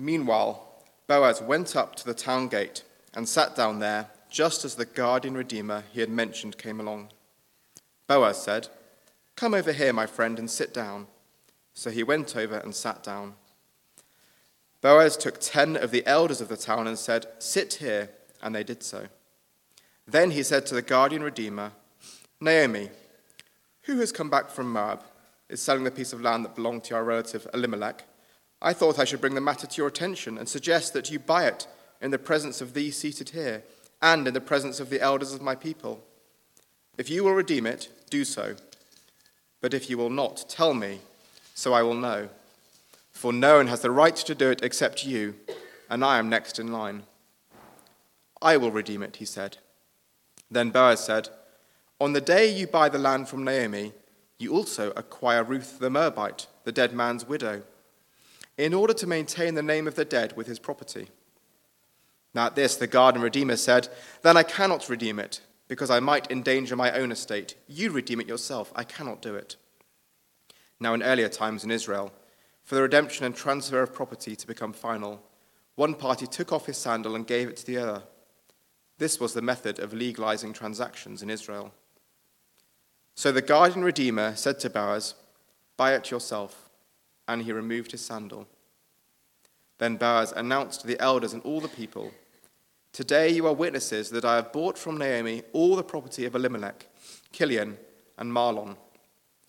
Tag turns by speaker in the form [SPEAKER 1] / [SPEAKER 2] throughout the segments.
[SPEAKER 1] Meanwhile, Boaz went up to the town gate and sat down there just as the guardian redeemer he had mentioned came along. Boaz said, Come over here, my friend, and sit down. So he went over and sat down. Boaz took ten of the elders of the town and said, Sit here, and they did so. Then he said to the guardian redeemer, Naomi, who has come back from Moab, is selling the piece of land that belonged to our relative Elimelech. I thought I should bring the matter to your attention and suggest that you buy it in the presence of these seated here and in the presence of the elders of my people. If you will redeem it, do so. But if you will not, tell me, so I will know. For no one has the right to do it except you, and I am next in line. I will redeem it, he said. Then Boaz said, On the day you buy the land from Naomi, you also acquire Ruth the Moabite, the dead man's widow in order to maintain the name of the dead with his property. Now, at this, the guardian redeemer said, Then I cannot redeem it, because I might endanger my own estate. You redeem it yourself. I cannot do it. Now, in earlier times in Israel, for the redemption and transfer of property to become final, one party took off his sandal and gave it to the other. This was the method of legalizing transactions in Israel. So the guardian redeemer said to Boaz, Buy it yourself and he removed his sandal. Then Boaz announced to the elders and all the people, Today you are witnesses that I have bought from Naomi all the property of Elimelech, Kilion, and Mahlon.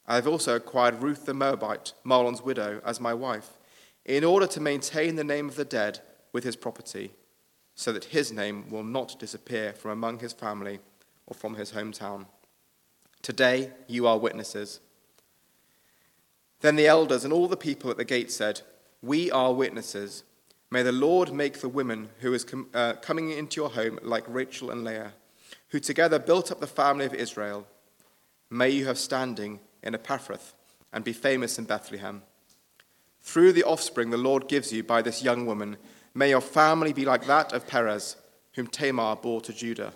[SPEAKER 1] I have also acquired Ruth the Moabite, Mahlon's widow, as my wife, in order to maintain the name of the dead with his property, so that his name will not disappear from among his family or from his hometown. Today you are witnesses. Then the elders and all the people at the gate said, We are witnesses. May the Lord make the woman who is com- uh, coming into your home like Rachel and Leah, who together built up the family of Israel. May you have standing in Ephrathah and be famous in Bethlehem. Through the offspring the Lord gives you by this young woman, may your family be like that of Perez, whom Tamar bore to Judah.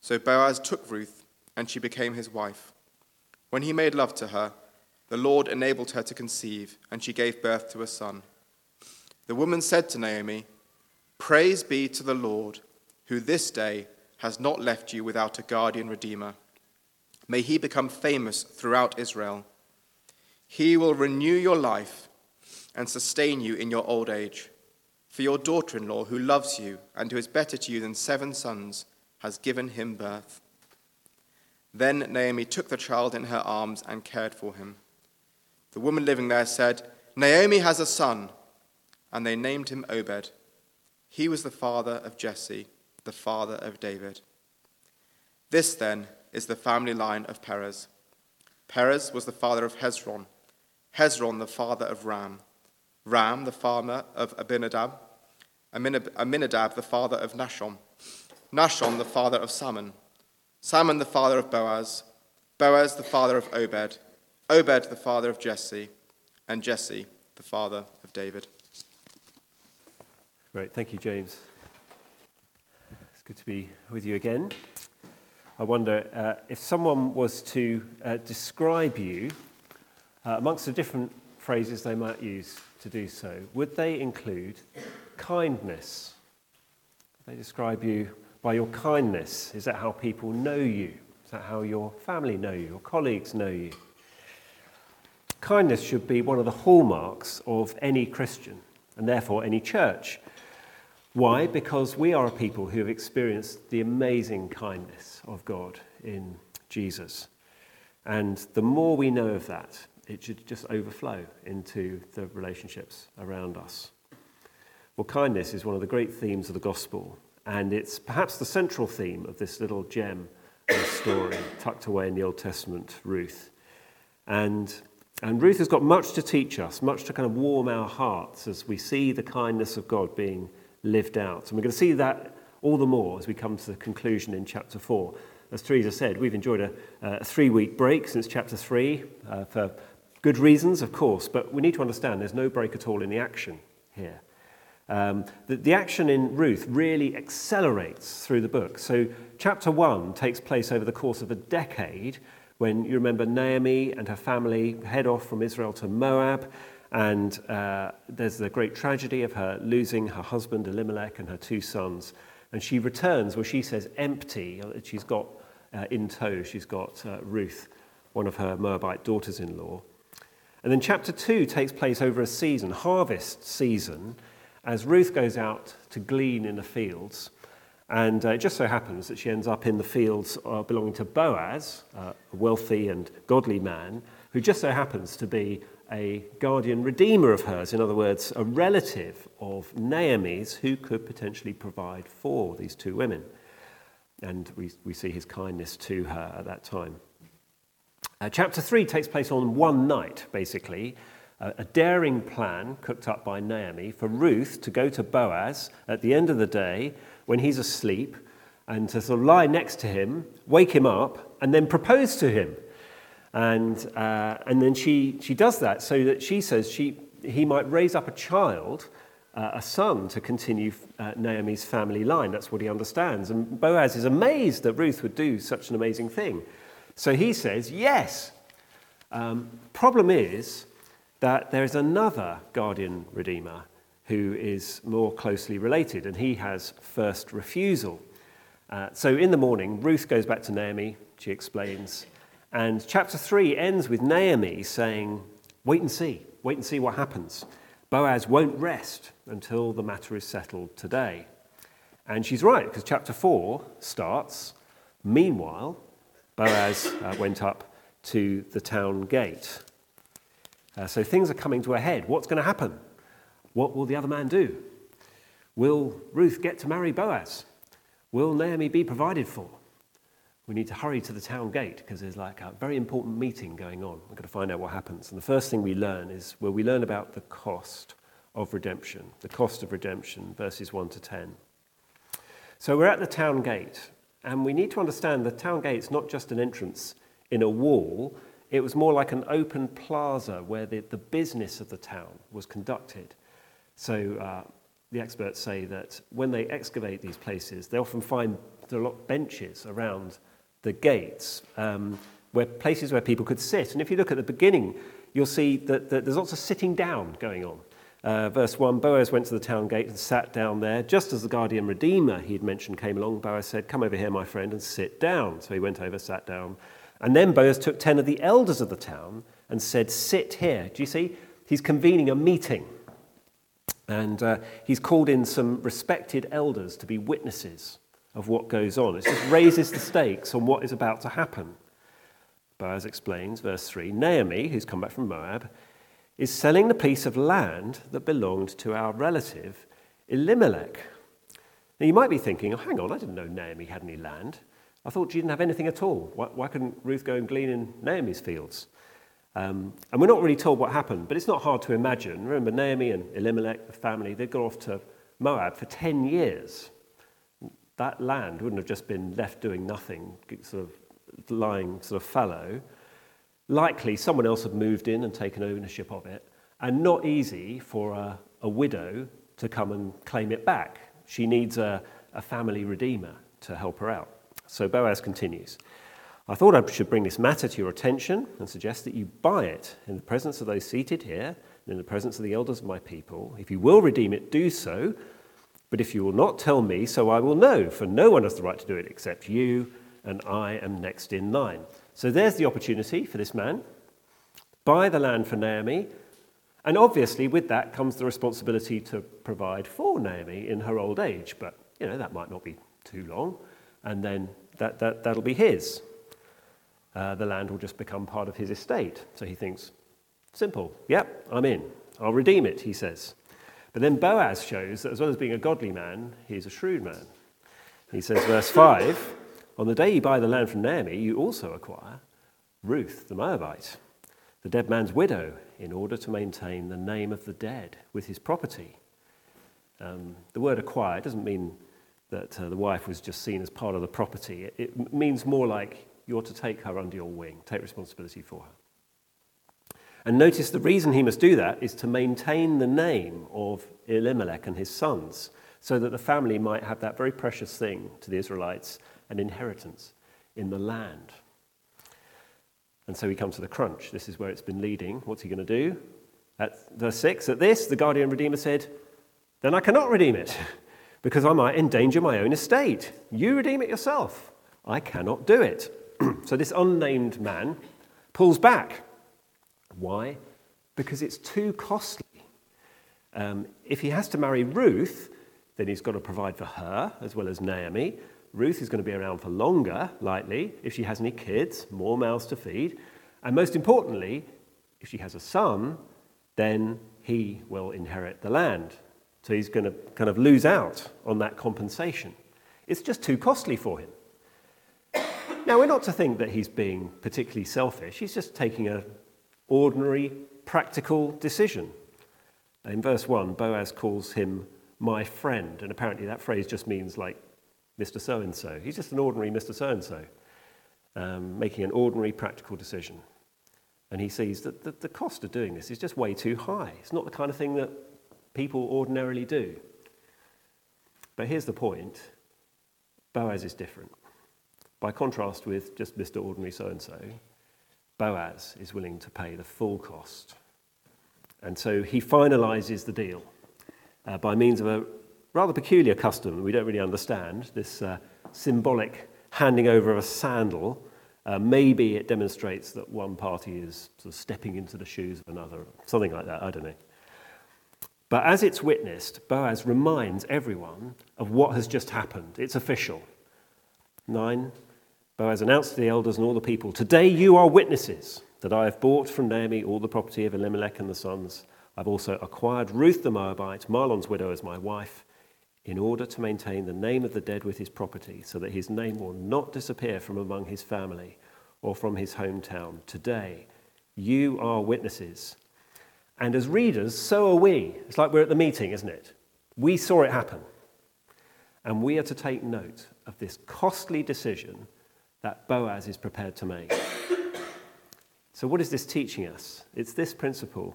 [SPEAKER 1] So Boaz took Ruth, and she became his wife. When he made love to her, the Lord enabled her to conceive, and she gave birth to a son. The woman said to Naomi, Praise be to the Lord, who this day has not left you without a guardian redeemer. May he become famous throughout Israel. He will renew your life and sustain you in your old age. For your daughter in law, who loves you and who is better to you than seven sons, has given him birth. Then Naomi took the child in her arms and cared for him. The woman living there said, Naomi has a son, and they named him Obed. He was the father of Jesse, the father of David. This, then, is the family line of Perez. Perez was the father of Hezron, Hezron the father of Ram, Ram the father of Abinadab, Amminadab the father of Nahshon, Nahshon the father of Salmon, Salmon the father of Boaz, Boaz the father of Obed, Obed the father of Jesse, and Jesse the father of David.
[SPEAKER 2] Great, thank you, James. It's good to be with you again. I wonder uh, if someone was to uh, describe you uh, amongst the different phrases they might use to do so, would they include kindness? They describe you by your kindness. Is that how people know you? Is that how your family know you, your colleagues know you? Kindness should be one of the hallmarks of any Christian and therefore any church. Why? Because we are a people who have experienced the amazing kindness of God in Jesus. And the more we know of that, it should just overflow into the relationships around us. Well, kindness is one of the great themes of the gospel, and it's perhaps the central theme of this little gem of story tucked away in the Old Testament, Ruth. And and Ruth has got much to teach us, much to kind of warm our hearts as we see the kindness of God being lived out. And we're going to see that all the more as we come to the conclusion in chapter 4. As Teresa said, we've enjoyed a, a three week break since chapter 3 uh, for good reasons, of course, but we need to understand there's no break at all in the action here. Um, the, the action in Ruth really accelerates through the book. So, chapter 1 takes place over the course of a decade when you remember Naomi and her family head off from Israel to Moab, And uh, there's the great tragedy of her losing her husband Elimelech and her two sons. And she returns, well, she says, empty. She's got uh, in tow, she's got uh, Ruth, one of her Moabite daughters in law. And then chapter 2 takes place over a season, harvest season, as Ruth goes out to glean in the fields. And uh, it just so happens that she ends up in the fields uh, belonging to Boaz, uh, a wealthy and godly man, who just so happens to be a guardian redeemer of hers, in other words, a relative of Naomi's who could potentially provide for these two women. And we, we see his kindness to her at that time. Uh, chapter 3 takes place on one night, basically. A daring plan cooked up by Naomi for Ruth to go to Boaz at the end of the day when he's asleep and to sort of lie next to him, wake him up, and then propose to him. And, uh, and then she, she does that so that she says she, he might raise up a child, uh, a son, to continue uh, Naomi's family line. That's what he understands. And Boaz is amazed that Ruth would do such an amazing thing. So he says, Yes. Um, problem is that there is another guardian redeemer who is more closely related, and he has first refusal. Uh, so in the morning, Ruth goes back to Naomi, she explains, and chapter 3 ends with Naomi saying, Wait and see, wait and see what happens. Boaz won't rest until the matter is settled today. And she's right, because chapter 4 starts, Meanwhile, Boaz uh, went up to the town gate. Uh, so things are coming to a head. What's going to happen? What will the other man do? Will Ruth get to marry Boaz? Will Naomi be provided for? We need to hurry to the town gate because there's like a very important meeting going on. We've got to find out what happens. And the first thing we learn is where we learn about the cost of redemption, the cost of redemption, verses 1 to 10. So we're at the town gate, and we need to understand the town gate's not just an entrance in a wall, it was more like an open plaza where the, the business of the town was conducted. So uh, the experts say that when they excavate these places, they often find there are a lot of benches around the gates, um, where places where people could sit. And if you look at the beginning, you'll see that, that there's lots of sitting down going on. Uh, verse 1 Boaz went to the town gate and sat down there. Just as the guardian redeemer he had mentioned came along, Boaz said, Come over here, my friend, and sit down. So he went over, sat down. And then Boaz took 10 of the elders of the town and said, Sit here. Do you see? He's convening a meeting. And uh, he's called in some respected elders to be witnesses of what goes on. It just raises the stakes on what is about to happen. Boaz explains, verse 3 Naomi, who's come back from Moab, is selling the piece of land that belonged to our relative Elimelech. Now, you might be thinking, oh, hang on, I didn't know Naomi had any land. I thought she didn't have anything at all. Why, why couldn't Ruth go and glean in Naomi's fields? Um, and we're not really told what happened, but it's not hard to imagine. Remember, Naomi and Elimelech, the family, they'd gone off to Moab for 10 years. That land wouldn't have just been left doing nothing, sort of lying sort of fallow likely someone else had moved in and taken ownership of it, and not easy for a, a widow to come and claim it back. She needs a, a family redeemer to help her out. So Boaz continues. I thought I should bring this matter to your attention and suggest that you buy it in the presence of those seated here and in the presence of the elders of my people. If you will redeem it, do so. But if you will not tell me, so I will know, for no one has the right to do it except you, and I am next in line. So there's the opportunity for this man. Buy the land for Naomi. And obviously, with that comes the responsibility to provide for Naomi in her old age. But, you know, that might not be too long. And then that, that, that'll be his. Uh, the land will just become part of his estate. So he thinks, simple, yep, I'm in. I'll redeem it, he says. But then Boaz shows that as well as being a godly man, he's a shrewd man. He says, verse 5 on the day you buy the land from Naomi, you also acquire Ruth the Moabite, the dead man's widow, in order to maintain the name of the dead with his property. Um, the word acquire doesn't mean that uh, the wife was just seen as part of the property. It, it means more like you're to take her under your wing, take responsibility for her. And notice the reason he must do that is to maintain the name of Elimelech and his sons, so that the family might have that very precious thing to the Israelites an inheritance in the land. And so we come to the crunch. This is where it's been leading. What's he going to do? At verse 6, at this, the guardian redeemer said, Then I cannot redeem it, because I might endanger my own estate. You redeem it yourself. I cannot do it. so this unnamed man pulls back. Why? Because it's too costly. Um, if he has to marry Ruth, then he's got to provide for her as well as Naomi. Ruth is going to be around for longer, likely. If she has any kids, more mouths to feed. And most importantly, if she has a son, then he will inherit the land. So he's going to kind of lose out on that compensation. It's just too costly for him. Now, we're not to think that he's being particularly selfish. He's just taking an ordinary, practical decision. In verse 1, Boaz calls him my friend, and apparently that phrase just means like Mr. So and so. He's just an ordinary Mr. So and so, um, making an ordinary, practical decision. And he sees that the, the cost of doing this is just way too high. It's not the kind of thing that people ordinarily do. But here's the point Boaz is different. By contrast with just Mr. Ordinary so and so, Boaz is willing to pay the full cost. And so he finalizes the deal uh, by means of a rather peculiar custom we don't really understand this uh, symbolic handing over of a sandal uh, maybe it demonstrates that one party is sort of stepping into the shoes of another, something like that, I don't know. But as it's witnessed, Boaz reminds everyone of what has just happened. It's official. Nine, Boaz announced to the elders and all the people, Today you are witnesses that I have bought from Naomi all the property of Elimelech and the sons. I've also acquired Ruth the Moabite, Mahlon's widow, as my wife in order to maintain the name of the dead with his property, so that his name will not disappear from among his family or from his hometown. Today, you are witnesses. And as readers, so are we. It's like we're at the meeting, isn't it? We saw it happen. And we are to take note of this costly decision that Boaz is prepared to make. so, what is this teaching us? It's this principle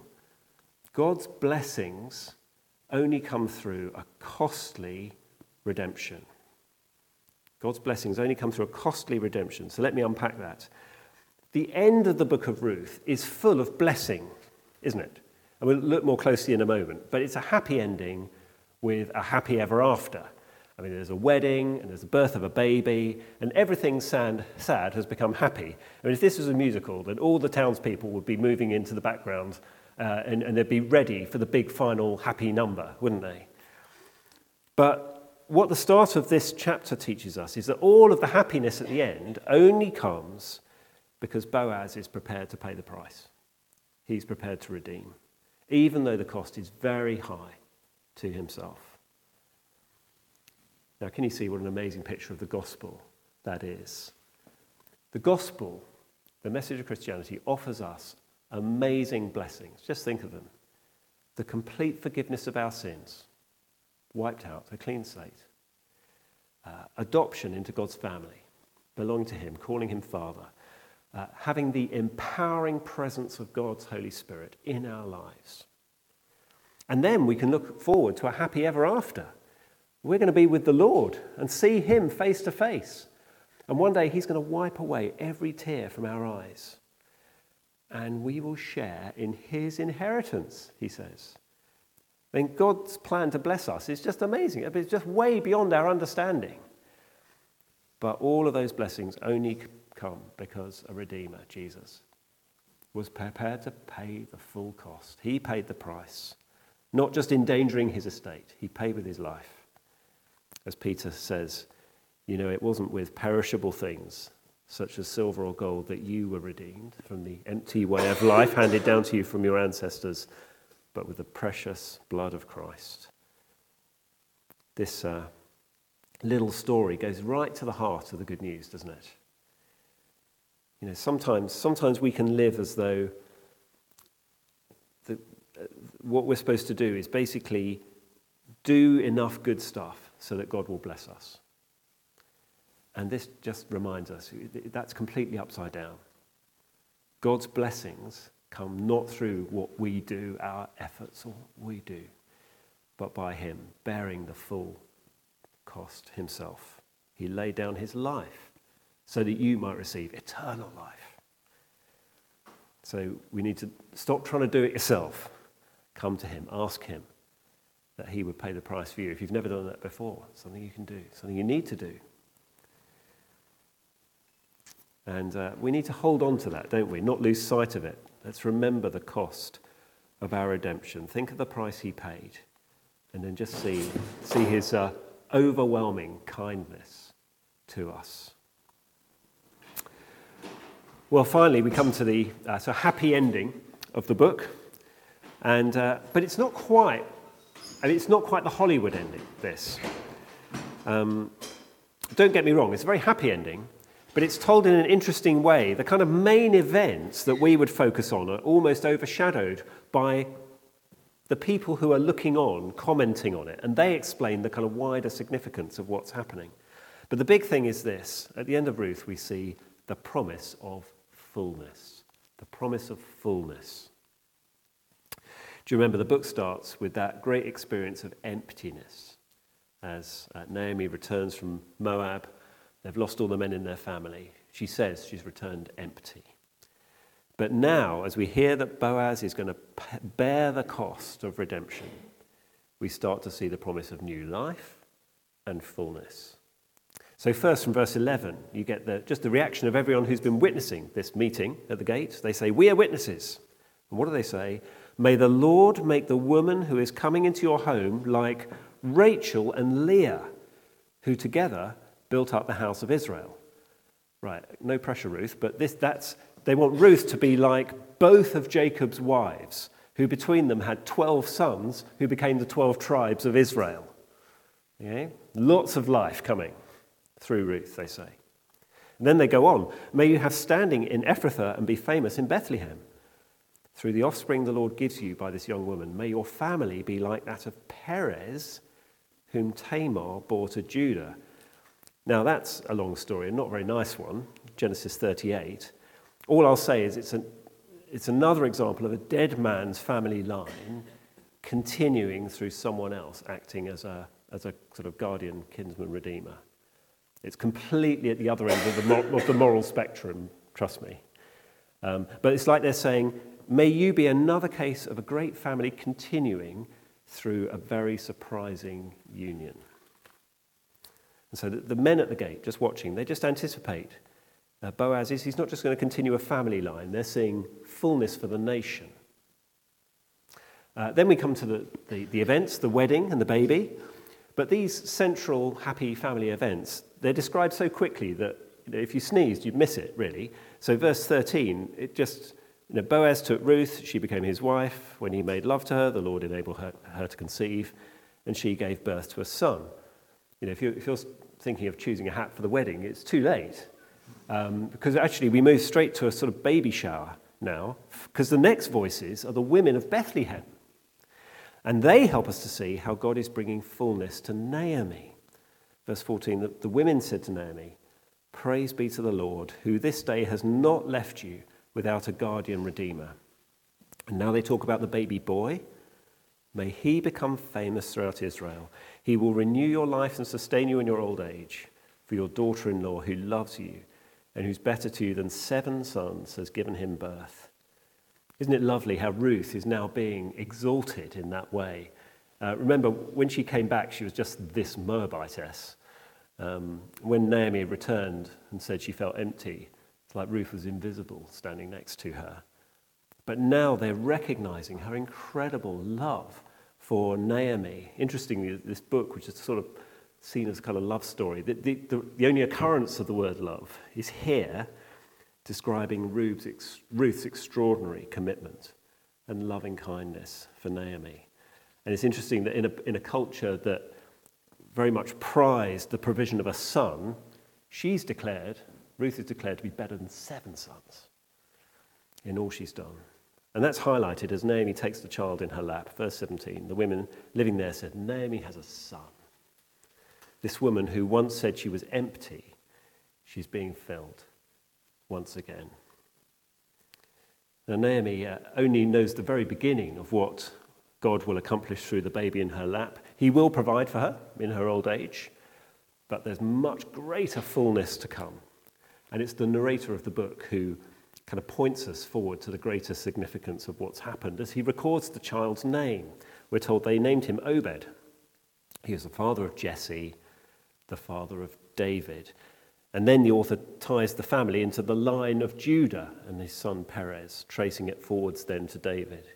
[SPEAKER 2] God's blessings only come through a costly redemption. God's blessings only come through a costly redemption. So let me unpack that. The end of the book of Ruth is full of blessing, isn't it? And we'll look more closely in a moment. But it's a happy ending with a happy ever after. I mean, there's a wedding and there's the birth of a baby, and everything sad, sad has become happy. I mean, if this was a musical, then all the townspeople would be moving into the background uh, and, and they'd be ready for the big final happy number, wouldn't they? But what the start of this chapter teaches us is that all of the happiness at the end only comes because Boaz is prepared to pay the price. He's prepared to redeem, even though the cost is very high to himself. Now, can you see what an amazing picture of the gospel that is? The gospel, the message of Christianity, offers us amazing blessings. Just think of them the complete forgiveness of our sins, wiped out, a clean slate, uh, adoption into God's family, belonging to Him, calling Him Father, uh, having the empowering presence of God's Holy Spirit in our lives. And then we can look forward to a happy ever after. We're going to be with the Lord and see Him face to face. And one day He's going to wipe away every tear from our eyes and we will share in his inheritance, he says. I mean, God's plan to bless us is just amazing. It's just way beyond our understanding. But all of those blessings only come because a Redeemer, Jesus, was prepared to pay the full cost. He paid the price, not just endangering his estate, he paid with his life. As Peter says, you know, it wasn't with perishable things such as silver or gold, that you were redeemed from the empty way of life handed down to you from your ancestors, but with the precious blood of Christ. This uh, little story goes right to the heart of the good news, doesn't it? You know, sometimes, sometimes we can live as though the, uh, what we're supposed to do is basically do enough good stuff so that God will bless us. And this just reminds us that's completely upside down. God's blessings come not through what we do, our efforts, or what we do, but by Him bearing the full cost Himself. He laid down His life so that you might receive eternal life. So we need to stop trying to do it yourself come to him, ask him that he would pay the price for you. If you've never done that before, something you can do, something you need to do. And uh, we need to hold on to that, don't we? Not lose sight of it. Let's remember the cost of our redemption. Think of the price he paid, and then just see, see his uh, overwhelming kindness to us. Well, finally, we come to the uh, so happy ending of the book, and, uh, but it's not quite, and it's not quite the Hollywood ending, this. Um, don't get me wrong, it's a very happy ending, but it's told in an interesting way. The kind of main events that we would focus on are almost overshadowed by the people who are looking on, commenting on it, and they explain the kind of wider significance of what's happening. But the big thing is this at the end of Ruth, we see the promise of fullness. The promise of fullness. Do you remember the book starts with that great experience of emptiness as uh, Naomi returns from Moab They've lost all the men in their family. She says she's returned empty. But now, as we hear that Boaz is going to bear the cost of redemption, we start to see the promise of new life and fullness. So, first from verse 11, you get the, just the reaction of everyone who's been witnessing this meeting at the gate. They say, We are witnesses. And what do they say? May the Lord make the woman who is coming into your home like Rachel and Leah, who together built up the house of Israel. Right, no pressure, Ruth, but this, that's, they want Ruth to be like both of Jacob's wives, who between them had 12 sons who became the 12 tribes of Israel. Okay? Lots of life coming through Ruth, they say. And then they go on May you have standing in Ephrathah and be famous in Bethlehem. Through the offspring the Lord gives you by this young woman, may your family be like that of Perez, whom Tamar bore to Judah now, that's a long story, and not a very nice one, Genesis 38. All I'll say is it's, an, it's another example of a dead man's family line continuing through someone else acting as a, as a sort of guardian, kinsman, redeemer. It's completely at the other end of the, of the moral spectrum, trust me. Um, but it's like they're saying, may you be another case of a great family continuing through a very surprising union. And so the, the men at the gate, just watching, they just anticipate uh, Boaz is he's not just going to continue a family line, they're seeing fullness for the nation. Uh, then we come to the, the, the, events, the wedding and the baby. But these central happy family events, they're described so quickly that you know, if you sneezed, you'd miss it, really. So, verse 13, it just, you know, Boaz took Ruth, she became his wife. When he made love to her, the Lord enabled her, her to conceive, and she gave birth to a son. You know, if, you, if you're thinking of choosing a hat for the wedding, it's too late. Um, because actually, we move straight to a sort of baby shower now, because the next voices are the women of Bethlehem. And they help us to see how God is bringing fullness to Naomi. Verse 14 the, the women said to Naomi, Praise be to the Lord, who this day has not left you without a guardian redeemer. And now they talk about the baby boy. May he become famous throughout Israel. He will renew your life and sustain you in your old age. For your daughter in law, who loves you and who's better to you than seven sons, has given him birth. Isn't it lovely how Ruth is now being exalted in that way? Uh, remember, when she came back, she was just this Moabitess. Um, when Naomi returned and said she felt empty, like Ruth was invisible standing next to her. But now they're recognizing her incredible love for Naomi. Interestingly, this book, which is sort of seen as kind of love story, the, the, the, the only occurrence of the word love is here describing Ruth's, ex, Ruth's extraordinary commitment and loving kindness for Naomi. And it's interesting that in a, in a culture that very much prized the provision of a son, she's declared, Ruth is declared to be better than seven sons in all she's done. And that's highlighted as Naomi takes the child in her lap. Verse 17 the women living there said, Naomi has a son. This woman who once said she was empty, she's being filled once again. Now, Naomi uh, only knows the very beginning of what God will accomplish through the baby in her lap. He will provide for her in her old age, but there's much greater fullness to come. And it's the narrator of the book who kind of points us forward to the greater significance of what's happened. As he records the child's name, we're told they named him Obed. He was the father of Jesse, the father of David. And then the author ties the family into the line of Judah and his son Perez, tracing it forwards then to David.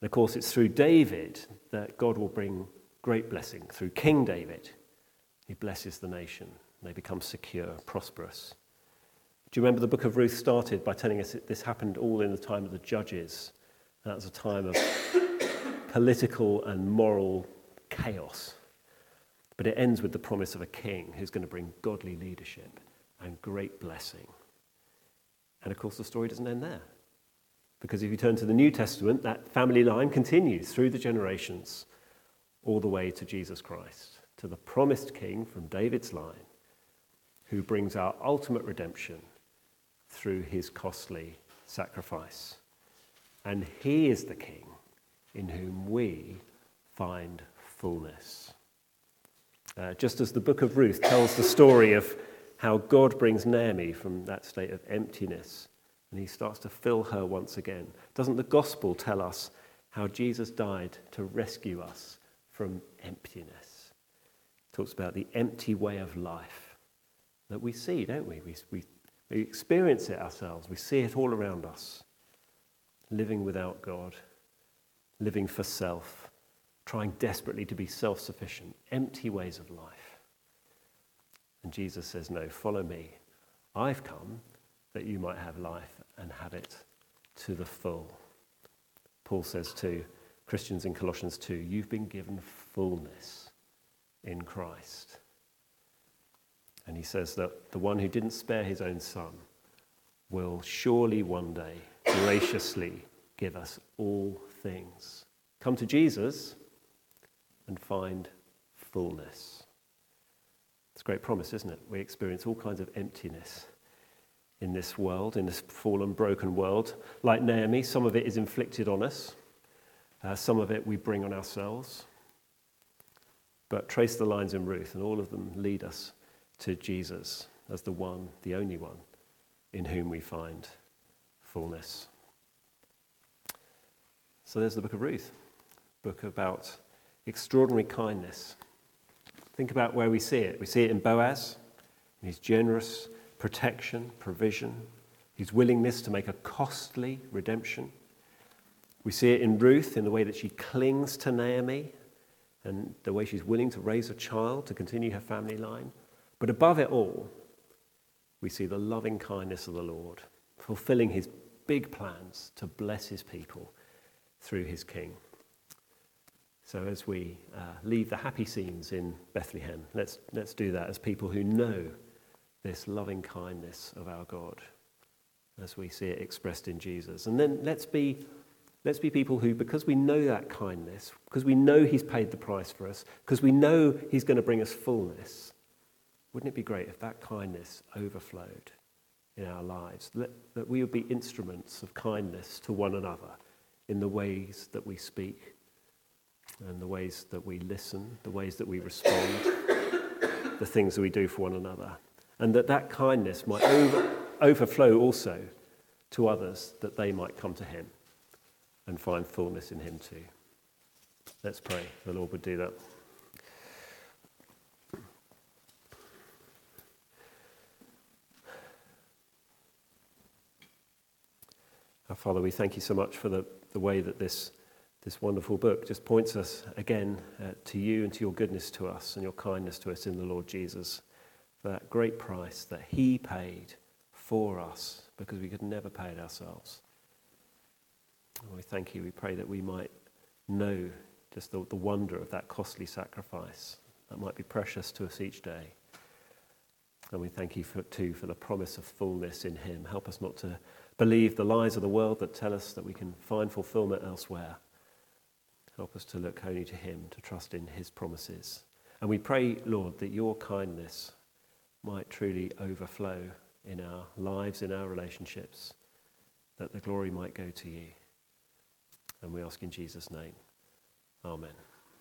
[SPEAKER 2] And of course, it's through David that God will bring great blessing. Through King David, he blesses the nation. They become secure, prosperous. Do you remember the book of Ruth started by telling us that this happened all in the time of the judges? That was a time of political and moral chaos. But it ends with the promise of a king who's going to bring godly leadership and great blessing. And of course, the story doesn't end there. Because if you turn to the New Testament, that family line continues through the generations all the way to Jesus Christ, to the promised king from David's line, who brings our ultimate redemption through his costly sacrifice. And he is the king in whom we find fullness. Uh, just as the book of Ruth tells the story of how God brings Naomi from that state of emptiness and he starts to fill her once again. Doesn't the gospel tell us how Jesus died to rescue us from emptiness? It talks about the empty way of life that we see, don't we? We, we? We experience it ourselves, we see it all around us. Living without God, living for self, trying desperately to be self sufficient, empty ways of life. And Jesus says, No, follow me. I've come that you might have life and have it to the full. Paul says to Christians in Colossians 2 You've been given fullness in Christ. And he says that the one who didn't spare his own son will surely one day graciously give us all things. Come to Jesus and find fullness. It's a great promise, isn't it? We experience all kinds of emptiness in this world, in this fallen, broken world. Like Naomi, some of it is inflicted on us, uh, some of it we bring on ourselves. But trace the lines in Ruth, and all of them lead us to Jesus as the one, the only one, in whom we find fullness. So there's the book of Ruth, book about extraordinary kindness. Think about where we see it. We see it in Boaz, in his generous protection, provision, his willingness to make a costly redemption. We see it in Ruth in the way that she clings to Naomi and the way she's willing to raise a child to continue her family line. But above it all, we see the loving kindness of the Lord, fulfilling his big plans to bless his people through his king. So, as we uh, leave the happy scenes in Bethlehem, let's, let's do that as people who know this loving kindness of our God as we see it expressed in Jesus. And then let's be, let's be people who, because we know that kindness, because we know He's paid the price for us, because we know He's going to bring us fullness, wouldn't it be great if that kindness overflowed in our lives? That, that we would be instruments of kindness to one another in the ways that we speak and the ways that we listen, the ways that we respond, the things that we do for one another and that that kindness might over, overflow also to others, that they might come to him and find fullness in him too. Let's pray the Lord would do that. Our Father, we thank you so much for the, the way that this, this wonderful book just points us again uh, to you and to your goodness to us and your kindness to us in the Lord Jesus for that great price that He paid for us because we could never pay it ourselves. And we thank you. We pray that we might know just the, the wonder of that costly sacrifice that might be precious to us each day. And we thank you for, too for the promise of fullness in Him. Help us not to believe the lies of the world that tell us that we can find fulfillment elsewhere. Help us to look only to Him, to trust in His promises. And we pray, Lord, that your kindness might truly overflow in our lives, in our relationships, that the glory might go to you. And we ask in Jesus' name. Amen.